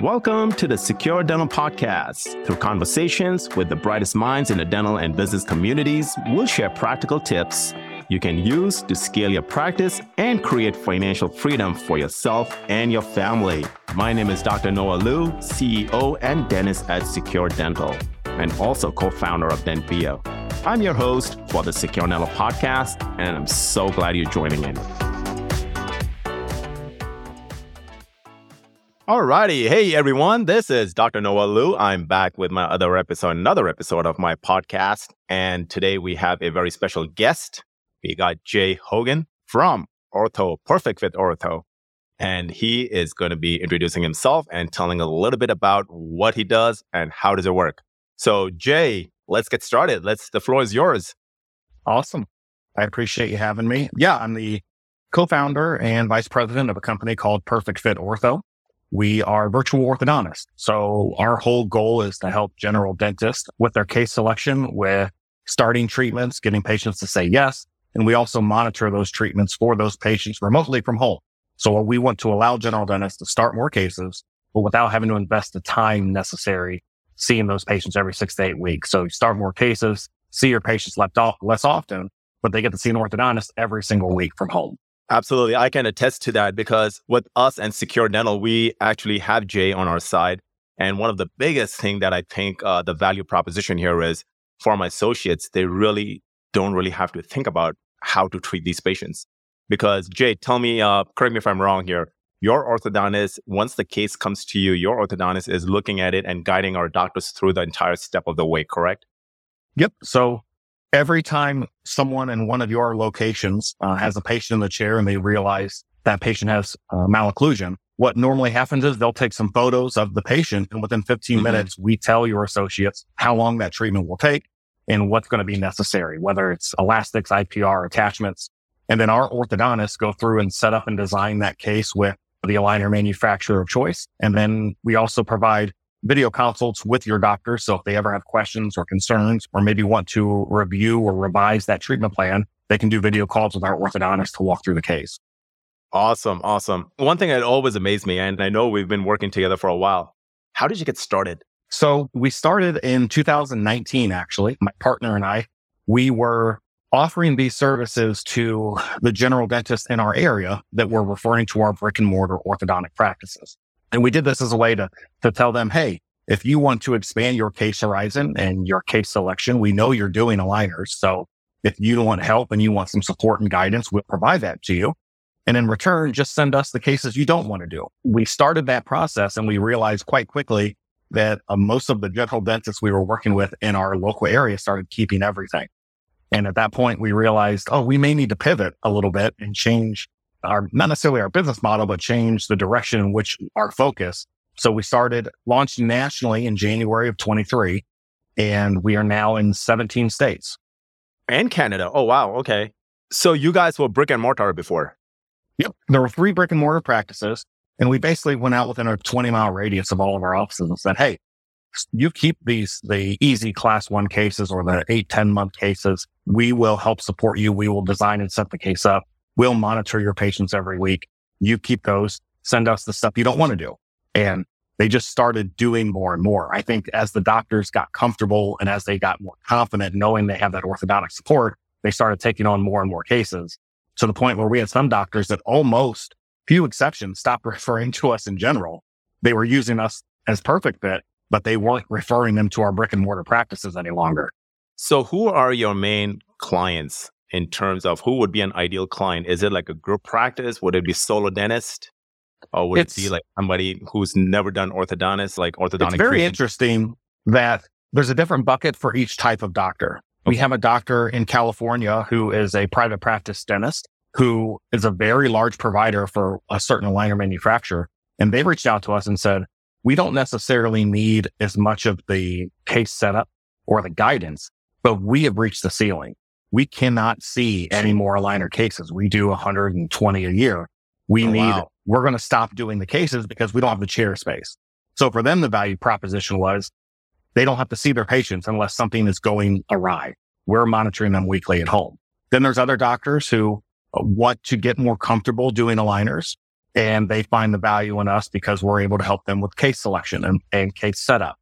Welcome to the Secure Dental Podcast. Through conversations with the brightest minds in the dental and business communities, we'll share practical tips you can use to scale your practice and create financial freedom for yourself and your family. My name is Dr. Noel Liu, CEO and dentist at Secure Dental, and also co founder of DentVia. I'm your host for the Secure Dental Podcast, and I'm so glad you're joining in. Alrighty. Hey everyone, this is Dr. Noel Liu. I'm back with my other episode, another episode of my podcast. And today we have a very special guest. We got Jay Hogan from Ortho, Perfect Fit Ortho. And he is going to be introducing himself and telling a little bit about what he does and how does it work. So Jay, let's get started. Let's the floor is yours. Awesome. I appreciate you having me. Yeah, I'm the co-founder and vice president of a company called Perfect Fit Ortho we are virtual orthodontists. So our whole goal is to help general dentists with their case selection, with starting treatments, getting patients to say yes. And we also monitor those treatments for those patients remotely from home. So we want to allow general dentists to start more cases, but without having to invest the time necessary seeing those patients every six to eight weeks. So you start more cases, see your patients left off less often, but they get to see an orthodontist every single week from home. Absolutely. I can attest to that because with us and Secure Dental, we actually have Jay on our side. And one of the biggest thing that I think uh, the value proposition here is for my associates, they really don't really have to think about how to treat these patients. Because Jay, tell me, uh, correct me if I'm wrong here. Your orthodontist, once the case comes to you, your orthodontist is looking at it and guiding our doctors through the entire step of the way, correct? Yep. So every time someone in one of your locations uh, has a patient in the chair and they realize that patient has uh, malocclusion, what normally happens is they'll take some photos of the patient and within 15 mm-hmm. minutes, we tell your associates how long that treatment will take and what's going to be necessary, whether it's elastics, IPR, attachments. And then our orthodontists go through and set up and design that case with the aligner manufacturer of choice. And then we also provide video consults with your doctor. So if they ever have questions or concerns, or maybe want to review or revise that treatment plan, they can do video calls with our orthodontist to walk through the case. Awesome. Awesome. One thing that always amazed me, and I know we've been working together for a while. How did you get started? So we started in 2019, actually. My partner and I, we were offering these services to the general dentists in our area that were referring to our brick and mortar orthodontic practices. And we did this as a way to, to tell them, Hey, if you want to expand your case horizon and your case selection, we know you're doing aligners. So if you want help and you want some support and guidance, we'll provide that to you. And in return, just send us the cases you don't want to do. We started that process and we realized quite quickly that uh, most of the general dentists we were working with in our local area started keeping everything. And at that point, we realized, oh, we may need to pivot a little bit and change our, not necessarily our business model, but change the direction in which our focus. So we started launching nationally in January of 23 and we are now in 17 states. And Canada. Oh, wow. Okay. So you guys were brick and mortar before? Yep. There were three brick and mortar practices. And we basically went out within a 20 mile radius of all of our offices and said, Hey, you keep these, the easy class one cases or the eight, 10 month cases. We will help support you. We will design and set the case up. We'll monitor your patients every week. You keep those, send us the stuff you don't want to do. And they just started doing more and more. I think as the doctors got comfortable and as they got more confident knowing they have that orthodontic support, they started taking on more and more cases to the point where we had some doctors that almost few exceptions stopped referring to us in general. They were using us as perfect fit, but they weren't referring them to our brick and mortar practices any longer. So who are your main clients in terms of who would be an ideal client? Is it like a group practice? Would it be solo dentist? Or would it's, it be like somebody who's never done orthodontist, like orthodontic? It's very treatment? interesting that there's a different bucket for each type of doctor. Okay. We have a doctor in California who is a private practice dentist who is a very large provider for a certain aligner manufacturer. And they reached out to us and said, we don't necessarily need as much of the case setup or the guidance, but we have reached the ceiling we cannot see any more aligner cases. We do 120 a year. We oh, need, wow. we're going to stop doing the cases because we don't have the chair space. So for them, the value proposition was they don't have to see their patients unless something is going awry. We're monitoring them weekly at home. Then there's other doctors who uh, want to get more comfortable doing aligners. and they find the value in us because we're able to help them with case selection and, and case setup.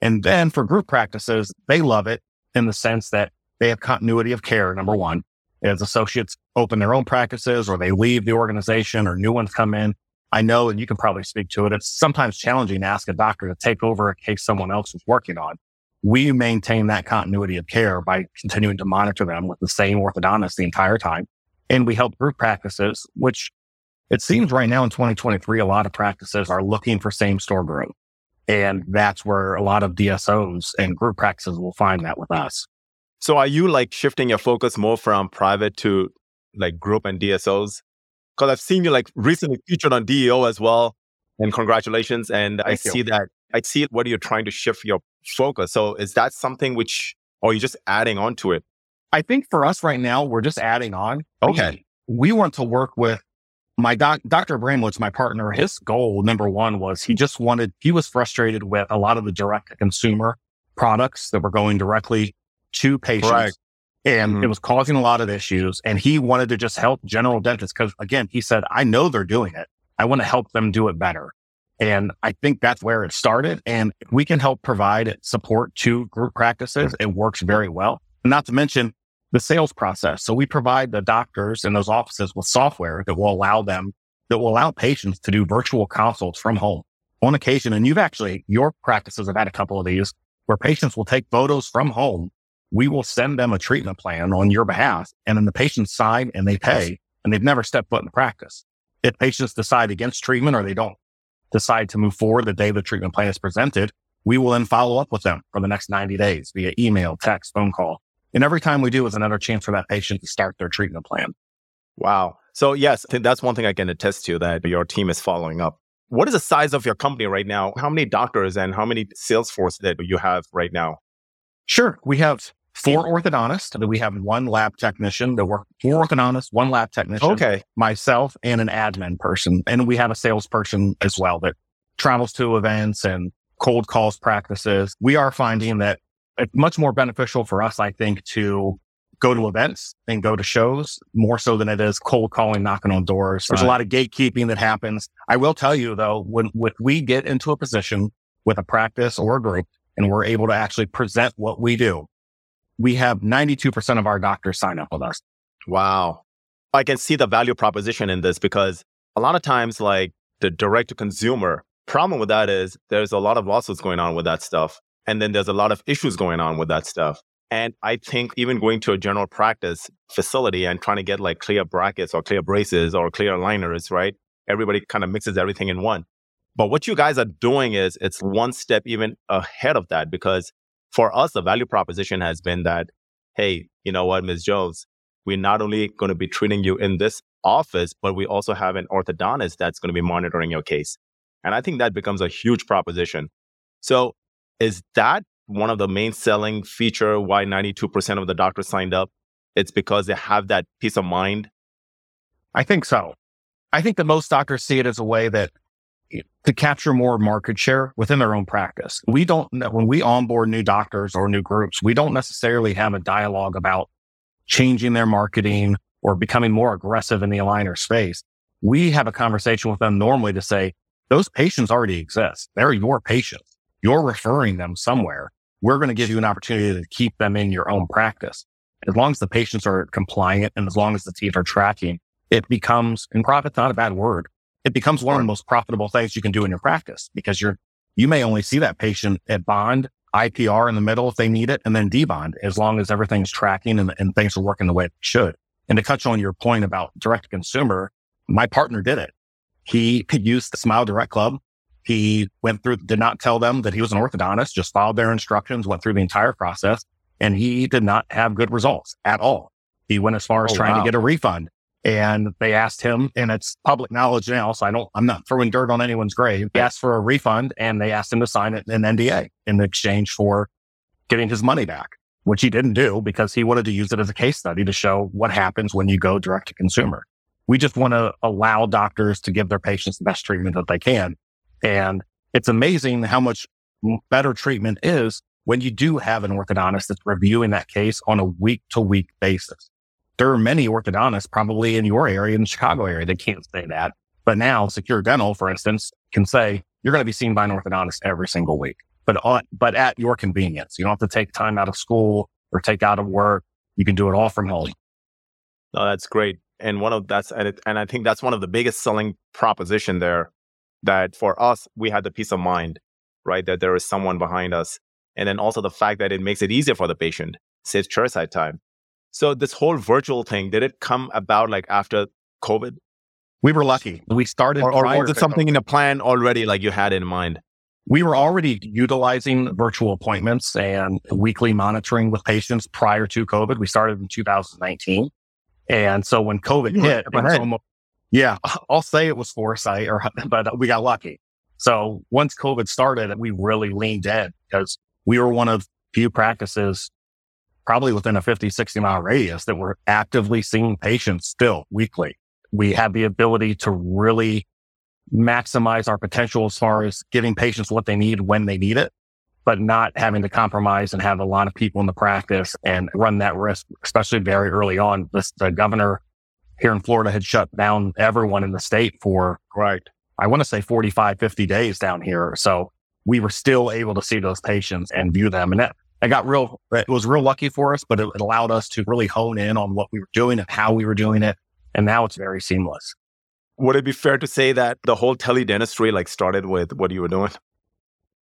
And then for group practices, they love it in the sense that they have continuity of care. Number one, as associates open their own practices or they leave the organization or new ones come in. I know, and you can probably speak to it. It's sometimes challenging to ask a doctor to take over a case someone else is working on. We maintain that continuity of care by continuing to monitor them with the same orthodontist the entire time. And we help group practices, which it seems right now in 2023, a lot of practices are looking for same store growth. And that's where a lot of DSOs and group practices will find that with us. So are you like shifting your focus more from private to like group and DSOs? Because I've seen you like recently featured on DEO as well. And congratulations. And Thank I you. see that I see what you're trying to shift your focus. So is that something which or are you just adding on to it? I think for us right now, we're just adding on. Okay. We, we want to work with my doc, Dr. Bramlowitz, my partner, his goal, number one, was he just wanted, he was frustrated with a lot of the direct to consumer products that were going directly to patients. Right. And mm-hmm. it was causing a lot of issues. And he wanted to just help general dentists because again, he said, I know they're doing it. I want to help them do it better. And I think that's where it started. And we can help provide support to group practices, it works very well. Not to mention the sales process. So we provide the doctors and those offices with software that will allow them, that will allow patients to do virtual consults from home on occasion. And you've actually, your practices have had a couple of these where patients will take photos from home. We will send them a treatment plan on your behalf and then the patients sign and they pay and they've never stepped foot in the practice. If patients decide against treatment or they don't decide to move forward the day the treatment plan is presented, we will then follow up with them for the next 90 days via email, text, phone call and every time we do is another chance for that patient to start their treatment plan. Wow. So yes, that's one thing I can attest to that your team is following up. What is the size of your company right now? How many doctors and how many sales force that you have right now? Sure. We have four orthodontists. That we have one lab technician that work four orthodontists, one lab technician. Okay. Myself and an admin person. And we have a salesperson as well that travels to events and cold calls practices. We are finding that it's much more beneficial for us, I think, to go to events and go to shows more so than it is cold calling, knocking on doors. There's right. a lot of gatekeeping that happens. I will tell you though, when, when we get into a position with a practice or a group and we're able to actually present what we do, we have 92% of our doctors sign up with us. Wow. I can see the value proposition in this because a lot of times, like the direct to consumer problem with that is there's a lot of lawsuits going on with that stuff. And then there's a lot of issues going on with that stuff. And I think even going to a general practice facility and trying to get like clear brackets or clear braces or clear aligners, right? Everybody kind of mixes everything in one. But what you guys are doing is it's one step even ahead of that because for us, the value proposition has been that, hey, you know what, Ms. Jones, we're not only going to be treating you in this office, but we also have an orthodontist that's going to be monitoring your case. And I think that becomes a huge proposition. So is that one of the main selling feature why 92% of the doctors signed up? It's because they have that peace of mind. I think so. I think that most doctors see it as a way that to capture more market share within their own practice. We don't, when we onboard new doctors or new groups, we don't necessarily have a dialogue about changing their marketing or becoming more aggressive in the aligner space. We have a conversation with them normally to say, those patients already exist. They're your patients you're referring them somewhere. We're going to give you an opportunity to keep them in your own practice. As long as the patients are compliant and as long as the teeth are tracking, it becomes, and profit's not a bad word. It becomes one of the most profitable things you can do in your practice because you're, you may only see that patient at bond, IPR in the middle if they need it, and then debond as long as everything's tracking and, and things are working the way it should. And to touch on your point about direct to consumer, my partner did it. He could use the Smile Direct Club he went through, did not tell them that he was an orthodontist, just followed their instructions, went through the entire process, and he did not have good results at all. He went as far as oh, trying wow. to get a refund. And they asked him, and it's public knowledge now, so I don't, I'm not throwing dirt on anyone's grave. He asked for a refund and they asked him to sign an NDA in exchange for getting his money back, which he didn't do because he wanted to use it as a case study to show what happens when you go direct to consumer. We just want to allow doctors to give their patients the best treatment that they can. And it's amazing how much better treatment is when you do have an orthodontist that's reviewing that case on a week to week basis. There are many orthodontists probably in your area, in the Chicago area, that can't say that. But now Secure Dental, for instance, can say you're going to be seen by an orthodontist every single week, but on, but at your convenience. You don't have to take time out of school or take out of work. You can do it all from home. No, that's great. And one of that's and, it, and I think that's one of the biggest selling proposition there. That for us, we had the peace of mind, right? That there is someone behind us, and then also the fact that it makes it easier for the patient, saves chairside time. So this whole virtual thing, did it come about like after COVID? We were lucky. We started, or, or was it something in a plan already, like you had in mind? We were already utilizing virtual appointments and weekly monitoring with patients prior to COVID. We started in 2019. And so when COVID hit, almost, yeah, I'll say it was foresight or, but we got lucky. So once COVID started, we really leaned in because we were one of few practices probably within a 50, 60 mile radius that we're actively seeing patients still weekly. We have the ability to really maximize our potential as far as giving patients what they need when they need it, but not having to compromise and have a lot of people in the practice and run that risk, especially very early on. This, the governor here in Florida had shut down everyone in the state for, right. I want to say 45, 50 days down here. So we were still able to see those patients and view them. And that, it got real, it was real lucky for us, but it, it allowed us to really hone in on what we were doing and how we were doing it. And now it's very seamless. Would it be fair to say that the whole teledentistry like started with what you were doing?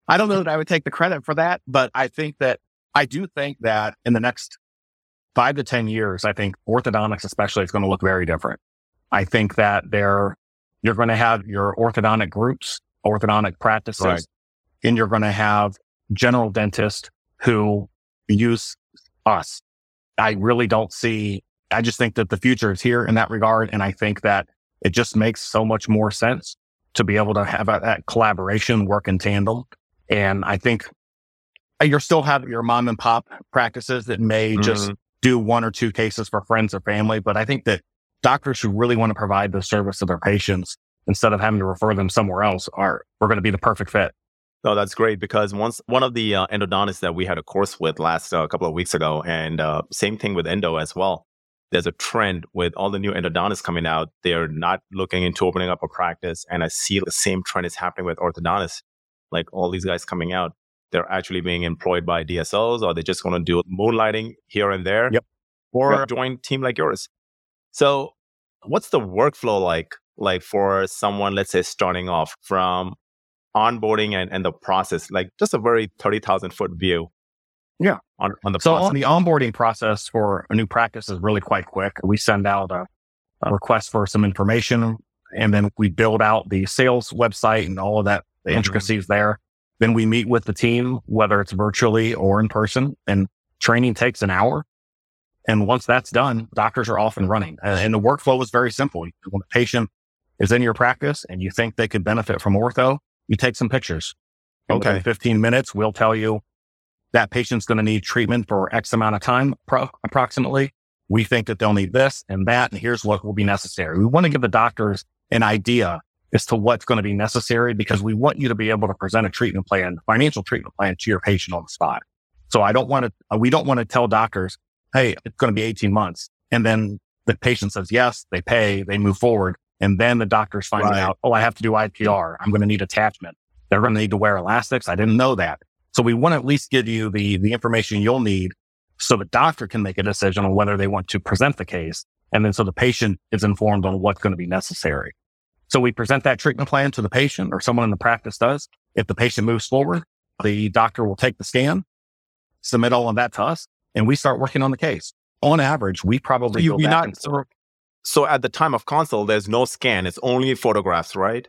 I don't know that I would take the credit for that, but I think that I do think that in the next five to 10 years, I think orthodontics especially is going to look very different. I think that there, you're going to have your orthodontic groups, orthodontic practices, right. and you're going to have general dentists who use us. I really don't see, I just think that the future is here in that regard. And I think that it just makes so much more sense to be able to have a, that collaboration work in tandem. And I think you're still have your mom and pop practices that may mm-hmm. just do one or two cases for friends or family. But I think that doctors who really want to provide the service to their patients instead of having to refer them somewhere else are, we're going to be the perfect fit. No, that's great because once one of the uh, endodontists that we had a course with last uh, couple of weeks ago, and uh, same thing with endo as well. There's a trend with all the new endodontists coming out. They're not looking into opening up a practice, and I see the same trend is happening with orthodontists. Like all these guys coming out, they're actually being employed by DSOs, or they're just going to do moonlighting here and there, yep. or yep. join team like yours. So, what's the workflow like? Like for someone, let's say starting off from onboarding and, and the process, like just a very 30,000 foot view. Yeah. On, on the so process. on the onboarding process for a new practice is really quite quick. We send out a, a request for some information and then we build out the sales website and all of that, the mm-hmm. intricacies there. Then we meet with the team, whether it's virtually or in person and training takes an hour. And once that's done, doctors are off and running. And the workflow is very simple. When a patient is in your practice and you think they could benefit from ortho, you take some pictures. Okay. 15 minutes, we'll tell you that patient's going to need treatment for X amount of time, pro- approximately. We think that they'll need this and that, and here's what will be necessary. We want to give the doctors an idea as to what's going to be necessary because we want you to be able to present a treatment plan, financial treatment plan to your patient on the spot. So I don't want to, uh, we don't want to tell doctors, Hey, it's going to be 18 months. And then the patient says yes, they pay, they move forward. And then the doctor's finding right. out, oh, I have to do IPR. I'm going to need attachment. They're going to need to wear elastics. I didn't know that. So we want to at least give you the, the information you'll need so the doctor can make a decision on whether they want to present the case. And then so the patient is informed on what's going to be necessary. So we present that treatment plan to the patient or someone in the practice does. If the patient moves forward, the doctor will take the scan, submit all of that to us, and we start working on the case. On average, we probably so you, not so, so at the time of consult, there's no scan; it's only photographs, right?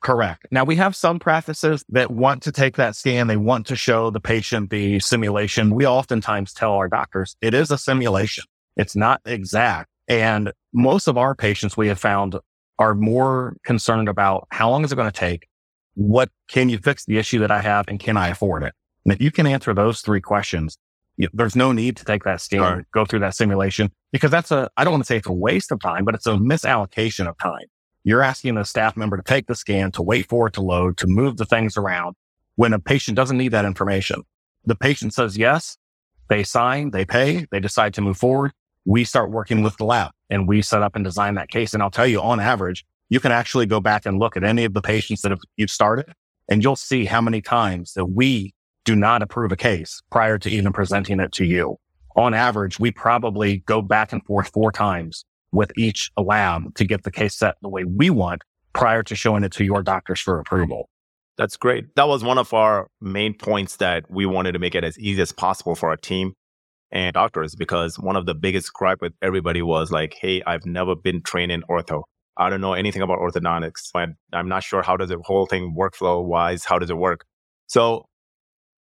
Correct. Now we have some practices that want to take that scan. They want to show the patient the simulation. We oftentimes tell our doctors it is a simulation. It's not exact. And most of our patients we have found are more concerned about how long is it going to take? What can you fix the issue that I have and can I afford it? And if you can answer those three questions, you, there's no need to take that scan, go through that simulation because that's a, I don't want to say it's a waste of time, but it's a misallocation of time. You're asking a staff member to take the scan, to wait for it to load, to move the things around when a patient doesn't need that information. The patient says yes, they sign, they pay, they decide to move forward. We start working with the lab and we set up and design that case. And I'll tell you on average, you can actually go back and look at any of the patients that have, you've started and you'll see how many times that we do not approve a case prior to even presenting it to you. On average, we probably go back and forth four times with each lab to get the case set the way we want prior to showing it to your doctors for approval. That's great. That was one of our main points that we wanted to make it as easy as possible for our team and doctors because one of the biggest gripe with everybody was like, Hey, I've never been trained in ortho. I don't know anything about orthodontics. I'm not sure how does the whole thing workflow wise, how does it work? So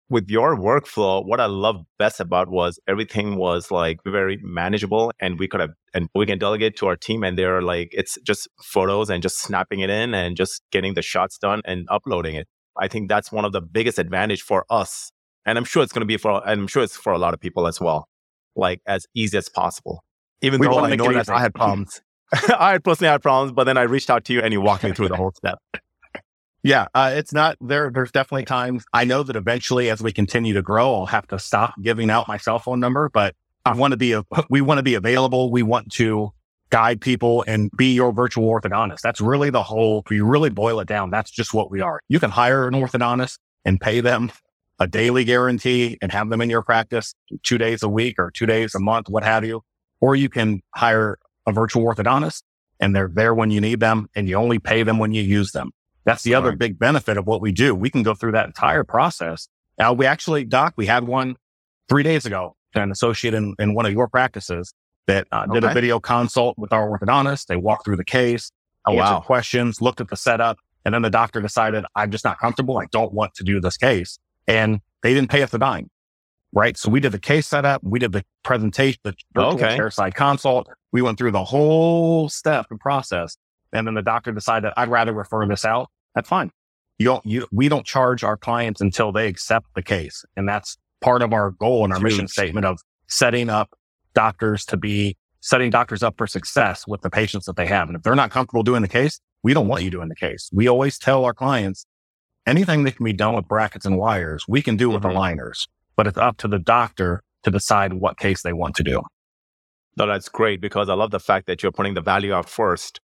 with your workflow, what I love best about was everything was like very manageable and we could have, and we can delegate to our team and they're like, it's just photos and just snapping it in and just getting the shots done and uploading it. I think that's one of the biggest advantage for us. And I'm sure it's going to be for, and I'm sure it's for a lot of people as well, like as easy as possible. Even we though I know that I had problems. I personally had problems, but then I reached out to you and you walked me through the whole step. Yeah, uh, it's not there. There's definitely times I know that eventually, as we continue to grow, I'll have to stop giving out my cell phone number. But I want to be a, we want to be available. We want to guide people and be your virtual orthodontist. That's really the whole. If you really boil it down, that's just what we are. You can hire an orthodontist and pay them a daily guarantee and have them in your practice two days a week or two days a month, what have you. Or you can hire a virtual orthodontist and they're there when you need them and you only pay them when you use them. That's the other big benefit of what we do. We can go through that entire process. Now we actually, Doc, we had one three days ago, an associate in, in one of your practices that uh, did okay. a video consult with our orthodontist. They walked through the case, oh, answered wow. questions, looked at the setup, and then the doctor decided, I'm just not comfortable. I don't want to do this case. And they didn't pay us a dime. Right. So we did the case setup. We did the presentation, the virtual okay. chairside consult. We went through the whole step and process. And then the doctor decided I'd rather refer this out that's fine. You don't, you, we don't charge our clients until they accept the case. And that's part of our goal and our mission statement of setting up doctors to be setting doctors up for success with the patients that they have. And if they're not comfortable doing the case, we don't want you doing the case. We always tell our clients anything that can be done with brackets and wires, we can do with mm-hmm. aligners, but it's up to the doctor to decide what case they want to do. No, that's great because I love the fact that you're putting the value out first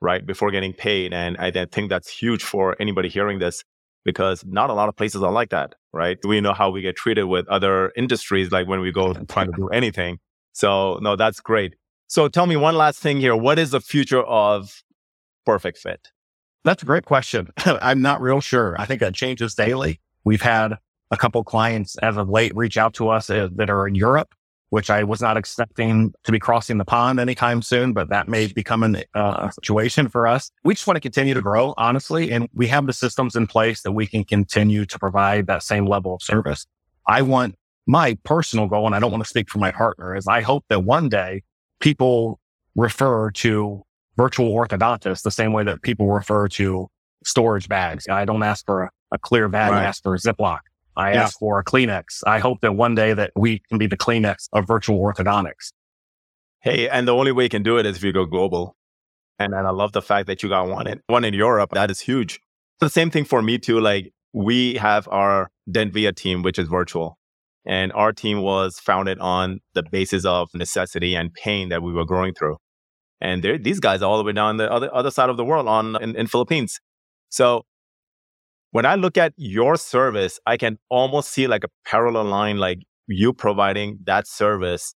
right before getting paid and I, think that's huge for anybody hearing this because not a lot of places are like that right? We know how we get treated with other industries like when we go trying to do anything. So no that's great. So tell me one last thing here. What is the future of perfect fit? That's a great question. I'm not real sure. I think that changes daily. We've had a couple clients as of late reach out to us uh, that are in europe which I was not expecting to be crossing the pond anytime soon, but that may become a uh, situation for us. We just want to continue to grow, honestly, and we have the systems in place that we can continue to provide that same level of service. I want my personal goal, and I don't want to speak for my partner, is I hope that one day people refer to virtual orthodontists the same way that people refer to storage bags. I don't ask for a, a clear bag, right. I ask for a Ziploc. I yeah. asked for a Kleenex. I hope that one day that we can be the Kleenex of virtual orthodontics. Hey, and the only way you can do it is if you go global. And, and I love the fact that you got one in, one in Europe. That is huge. The same thing for me too. Like we have our DentVia team, which is virtual. And our team was founded on the basis of necessity and pain that we were growing through. And these guys are all the way down the other, other side of the world on in, in Philippines. So when I look at your service, I can almost see like a parallel line, like you providing that service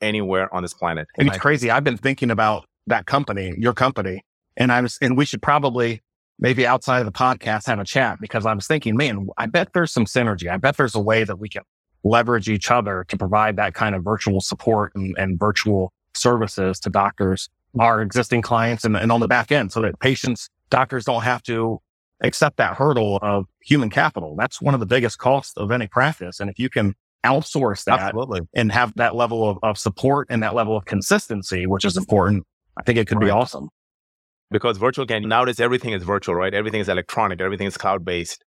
anywhere on this planet. And it's crazy. I've been thinking about that company, your company, and I was, and we should probably maybe outside of the podcast have a chat because I was thinking, man, I bet there's some synergy. I bet there's a way that we can leverage each other to provide that kind of virtual support and, and virtual services to doctors, our existing clients and, and on the back end so that patients, doctors don't have to accept that hurdle of human capital. That's one of the biggest costs of any practice. And if you can outsource that Absolutely. and have that level of, of support and that level of consistency, which is important, I think it could right. be awesome. Because virtual can nowadays everything is virtual, right? Everything is electronic, everything is cloud based.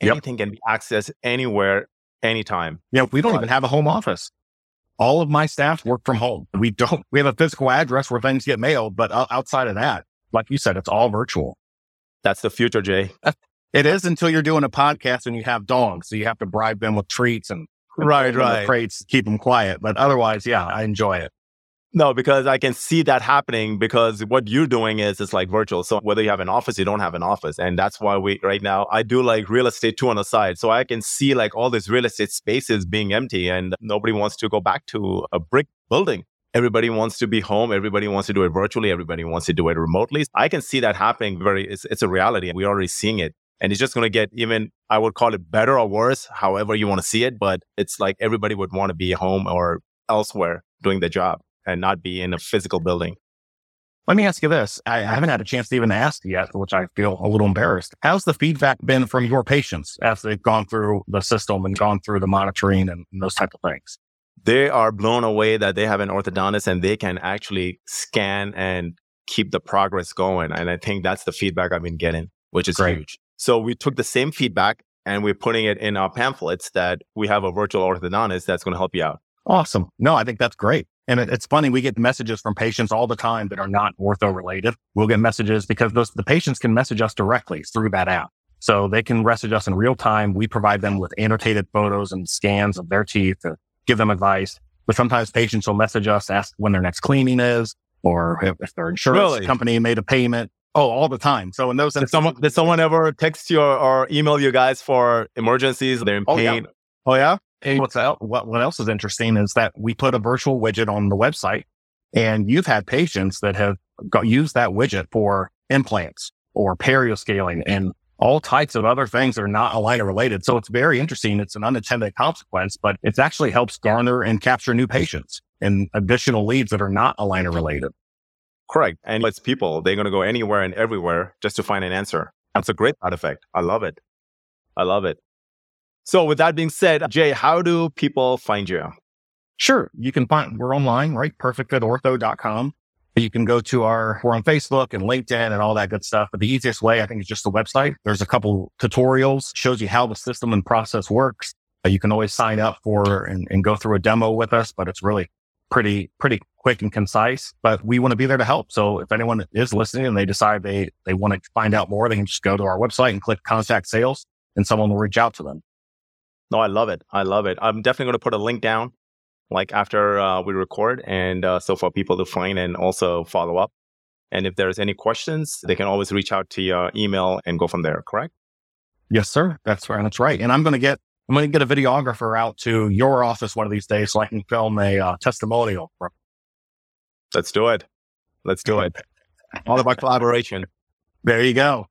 Anything yep. can be accessed anywhere, anytime. Yeah, we don't but, even have a home office. All of my staff work from home. We don't, we have a physical address where things get mailed, but outside of that, like you said, it's all virtual. That's the future, Jay. It is until you're doing a podcast and you have dogs. So you have to bribe them with treats and right, right. Crates to keep them quiet. But otherwise, yeah, I enjoy it. No, because I can see that happening because what you're doing is it's like virtual. So whether you have an office, you don't have an office. And that's why we right now I do like real estate too on the side. So I can see like all these real estate spaces being empty and nobody wants to go back to a brick building. Everybody wants to be home. Everybody wants to do it virtually. Everybody wants to do it remotely. I can see that happening very, it's, it's a reality. We're already seeing it. And it's just going to get even, I would call it better or worse, however you want to see it. But it's like everybody would want to be home or elsewhere doing the job and not be in a physical building. Let me ask you this. I haven't had a chance to even ask yet, which I feel a little embarrassed. How's the feedback been from your patients as they've gone through the system and gone through the monitoring and those type of things? They are blown away that they have an orthodontist and they can actually scan and keep the progress going. And I think that's the feedback I've been getting, which is Great. huge. So we took the same feedback and we're putting it in our pamphlets that we have a virtual orthodontist that's going to help you out. Awesome. No, I think that's great. And it, it's funny, we get messages from patients all the time that are not ortho related. We'll get messages because those, the patients can message us directly through that app. So they can message us in real time. We provide them with annotated photos and scans of their teeth to give them advice. But sometimes patients will message us, ask when their next cleaning is, or if, if their insurance really? company made a payment. Oh, all the time. So in those, did someone, did someone ever text you or, or, email you guys for emergencies? They're in oh, pain. Oh yeah. Oh, yeah? What's el- what, what else is interesting is that we put a virtual widget on the website and you've had patients that have got, used that widget for implants or perioscaling and all types of other things that are not aligner related. So it's very interesting. It's an unintended consequence, but it actually helps garner and capture new patients and additional leads that are not aligner related. Correct. And it's people. They're going to go anywhere and everywhere just to find an answer. That's a great side effect. I love it. I love it. So with that being said, Jay, how do people find you? Sure. You can find, we're online, right? Perfectfitortho.com. You can go to our, we're on Facebook and LinkedIn and all that good stuff. But the easiest way, I think, is just the website. There's a couple tutorials, shows you how the system and process works. Uh, you can always sign up for and, and go through a demo with us, but it's really pretty, pretty quick and concise. But we want to be there to help. So if anyone is listening and they decide they, they want to find out more, they can just go to our website and click contact sales and someone will reach out to them. No, I love it. I love it. I'm definitely going to put a link down like after uh, we record and uh, so for people to find and also follow up. And if there's any questions, they can always reach out to your email and go from there, correct? Yes, sir. That's right. That's right. And I'm going to get, I'm going to get a videographer out to your office one of these days so I can film a uh, testimonial. Let's do it. Let's do it. All about collaboration. There you go.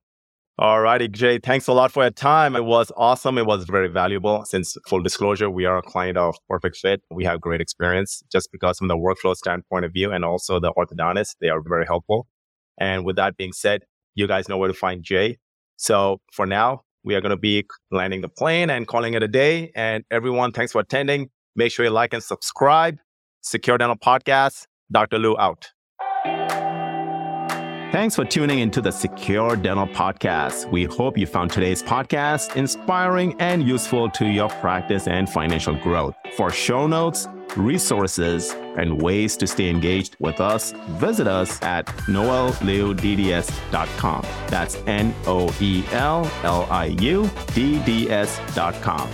All righty, Jay. Thanks a lot for your time. It was awesome. It was very valuable. Since full disclosure, we are a client of Perfect Fit. We have great experience just because from the workflow standpoint of view and also the orthodontist, they are very helpful. And with that being said, you guys know where to find Jay. So for now, we are going to be landing the plane and calling it a day. And everyone, thanks for attending. Make sure you like and subscribe. Secure Dental Podcast. Dr. Liu out. Thanks for tuning into the Secure Dental Podcast. We hope you found today's podcast inspiring and useful to your practice and financial growth. For show notes, resources, and ways to stay engaged with us, visit us at noelliudds.com. That's N O E L L I U D D S.com.